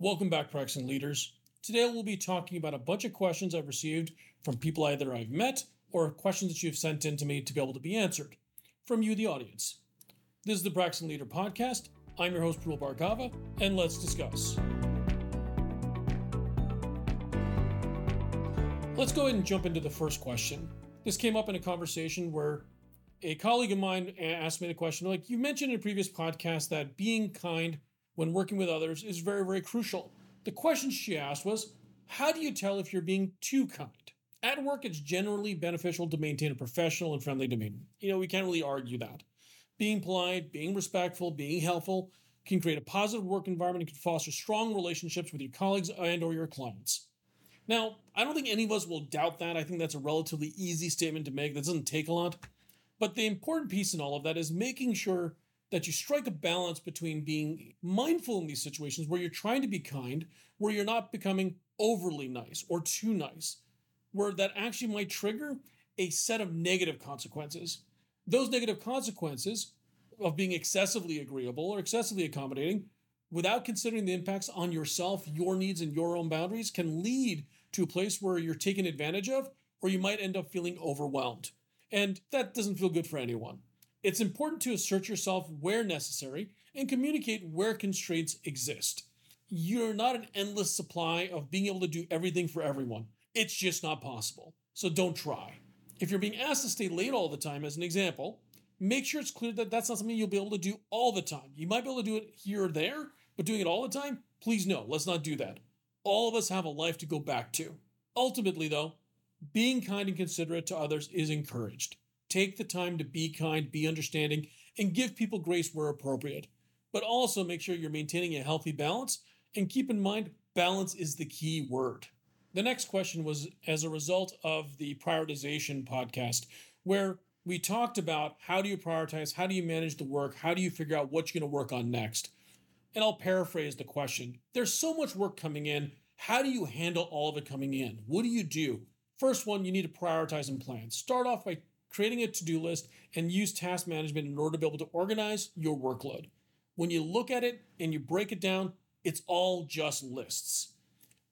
Welcome back, practicing leaders. Today we'll be talking about a bunch of questions I've received from people either I've met or questions that you've sent in to me to be able to be answered from you, the audience. This is the Praxis Leader Podcast. I'm your host, Parul Bhargava, and let's discuss. Let's go ahead and jump into the first question. This came up in a conversation where a colleague of mine asked me the question like, you mentioned in a previous podcast that being kind when working with others is very, very crucial. The question she asked was, How do you tell if you're being too kind? At work, it's generally beneficial to maintain a professional and friendly demeanor. You know, we can't really argue that. Being polite, being respectful, being helpful can create a positive work environment and can foster strong relationships with your colleagues and or your clients. Now, I don't think any of us will doubt that. I think that's a relatively easy statement to make. That doesn't take a lot. But the important piece in all of that is making sure that you strike a balance between being mindful in these situations where you're trying to be kind, where you're not becoming overly nice or too nice, where that actually might trigger a set of negative consequences. Those negative consequences of being excessively agreeable or excessively accommodating without considering the impacts on yourself, your needs, and your own boundaries can lead to a place where you're taken advantage of or you might end up feeling overwhelmed. And that doesn't feel good for anyone. It's important to assert yourself where necessary and communicate where constraints exist. You're not an endless supply of being able to do everything for everyone. It's just not possible. So don't try. If you're being asked to stay late all the time, as an example, make sure it's clear that that's not something you'll be able to do all the time. You might be able to do it here or there, but doing it all the time, please no, let's not do that. All of us have a life to go back to. Ultimately, though, being kind and considerate to others is encouraged. Take the time to be kind, be understanding, and give people grace where appropriate. But also make sure you're maintaining a healthy balance and keep in mind balance is the key word. The next question was as a result of the prioritization podcast, where we talked about how do you prioritize, how do you manage the work, how do you figure out what you're going to work on next. And I'll paraphrase the question. There's so much work coming in. How do you handle all of it coming in? What do you do? First one, you need to prioritize and plan. Start off by creating a to do list, and use task management in order to be able to organize your workload. When you look at it and you break it down, it's all just lists.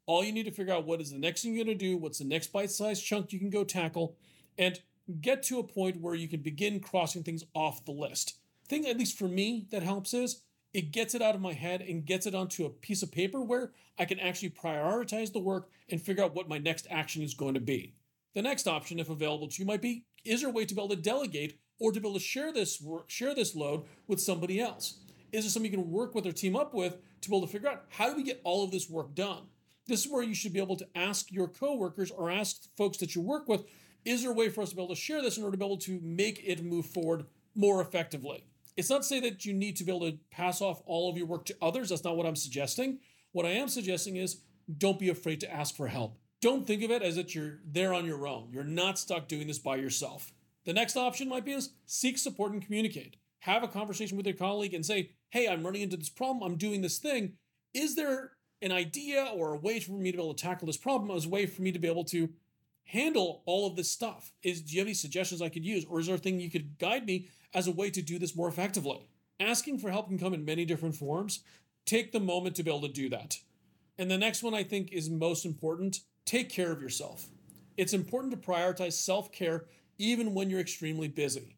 All you need to figure out what is the next thing you're going to do, what's the next bite sized chunk you can go tackle, and get to a point where you can begin crossing things off the list. Thing, at least for me, that helps is it gets it out of my head and gets it onto a piece of paper where I can actually prioritize the work and figure out what my next action is going to be. The next option, if available to you, might be is there a way to be able to delegate or to be able to share this work, share this load with somebody else? Is there something you can work with or team up with to be able to figure out how do we get all of this work done? This is where you should be able to ask your coworkers or ask folks that you work with, is there a way for us to be able to share this in order to be able to make it move forward more effectively? It's not to say that you need to be able to pass off all of your work to others. That's not what I'm suggesting. What I am suggesting is don't be afraid to ask for help. Don't think of it as that you're there on your own. You're not stuck doing this by yourself. The next option might be is seek support and communicate. Have a conversation with your colleague and say, hey, I'm running into this problem. I'm doing this thing. Is there an idea or a way for me to be able to tackle this problem as a way for me to be able to handle all of this stuff? Is do you have any suggestions I could use? Or is there a thing you could guide me as a way to do this more effectively? Asking for help can come in many different forms. Take the moment to be able to do that. And the next one I think is most important take care of yourself. It's important to prioritize self care even when you're extremely busy.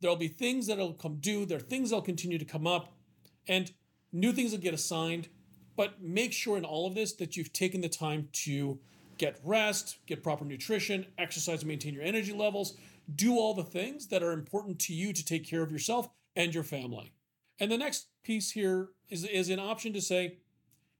There'll be things that'll come due, there are things that'll continue to come up, and new things will get assigned. But make sure in all of this that you've taken the time to get rest, get proper nutrition, exercise to maintain your energy levels, do all the things that are important to you to take care of yourself and your family. And the next piece here is, is an option to say,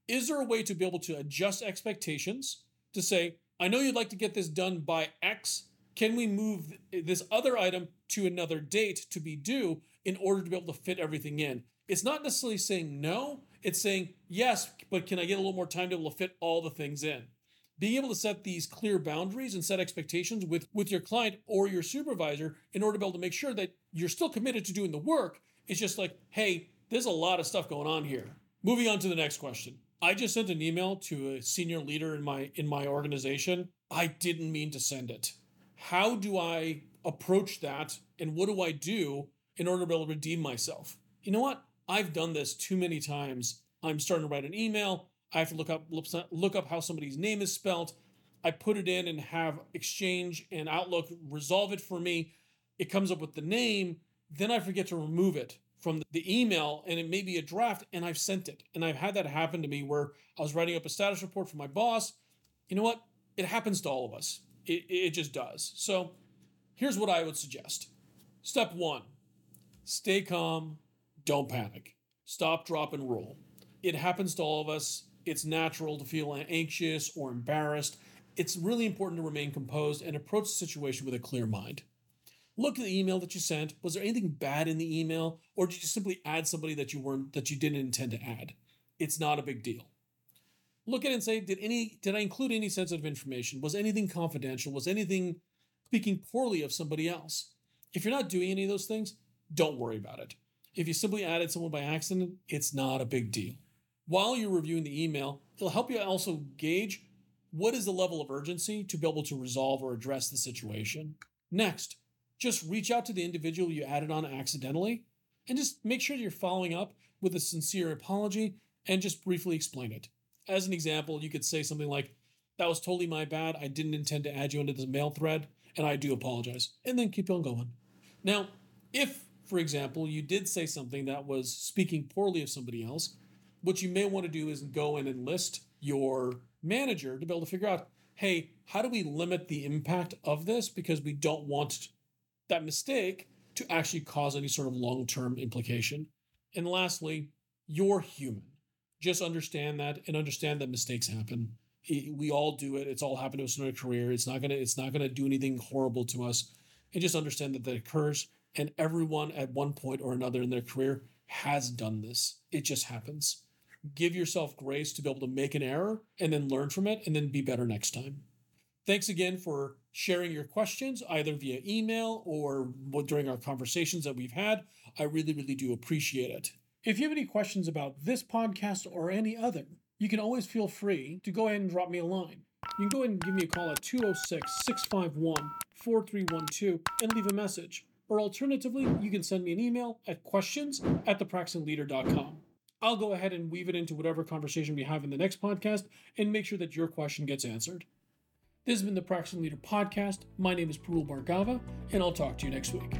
is there a way to be able to adjust expectations to say, I know you'd like to get this done by X. Can we move this other item to another date to be due in order to be able to fit everything in? It's not necessarily saying no, it's saying yes, but can I get a little more time to be able to fit all the things in? Being able to set these clear boundaries and set expectations with, with your client or your supervisor in order to be able to make sure that you're still committed to doing the work. It's just like, hey, there's a lot of stuff going on here. Moving on to the next question. I just sent an email to a senior leader in my in my organization. I didn't mean to send it. How do I approach that and what do I do in order to be able to redeem myself? You know what? I've done this too many times. I'm starting to write an email. I have to look up look up how somebody's name is spelled. I put it in and have Exchange and Outlook resolve it for me. It comes up with the name, then I forget to remove it from the email and it may be a draft and I've sent it. And I've had that happen to me where I was writing up a status report for my boss. You know what? It happens to all of us. It, it just does. So here's what I would suggest. Step one stay calm, don't panic. Stop, drop, and roll. It happens to all of us. It's natural to feel anxious or embarrassed. It's really important to remain composed and approach the situation with a clear mind. Look at the email that you sent. Was there anything bad in the email, or did you simply add somebody that you weren't that you didn't intend to add? It's not a big deal. Look at it and say, did any did I include any sensitive information? Was anything confidential? Was anything speaking poorly of somebody else? If you're not doing any of those things, don't worry about it. If you simply added someone by accident, it's not a big deal. While you're reviewing the email, it'll help you also gauge what is the level of urgency to be able to resolve or address the situation. Next, just reach out to the individual you added on accidentally and just make sure you're following up with a sincere apology and just briefly explain it. As an example, you could say something like, That was totally my bad. I didn't intend to add you into this mail thread, and I do apologize. And then keep on going. Now, if, for example, you did say something that was speaking poorly of somebody else, what you may want to do is go and enlist your manager to be able to figure out hey, how do we limit the impact of this because we don't want that mistake to actually cause any sort of long term implication. And lastly, you're human. Just understand that and understand that mistakes happen. We all do it. It's all happened to us in our career. It's not gonna. It's not gonna do anything horrible to us. And just understand that that occurs. And everyone at one point or another in their career has done this. It just happens. Give yourself grace to be able to make an error and then learn from it and then be better next time. Thanks again for sharing your questions either via email or during our conversations that we've had. I really, really do appreciate it. If you have any questions about this podcast or any other, you can always feel free to go ahead and drop me a line. You can go ahead and give me a call at 206 651 4312 and leave a message. Or alternatively, you can send me an email at questions at thepraxisleader.com. I'll go ahead and weave it into whatever conversation we have in the next podcast and make sure that your question gets answered. This has been the Praxis Leader Podcast. My name is Parul Bhargava, and I'll talk to you next week.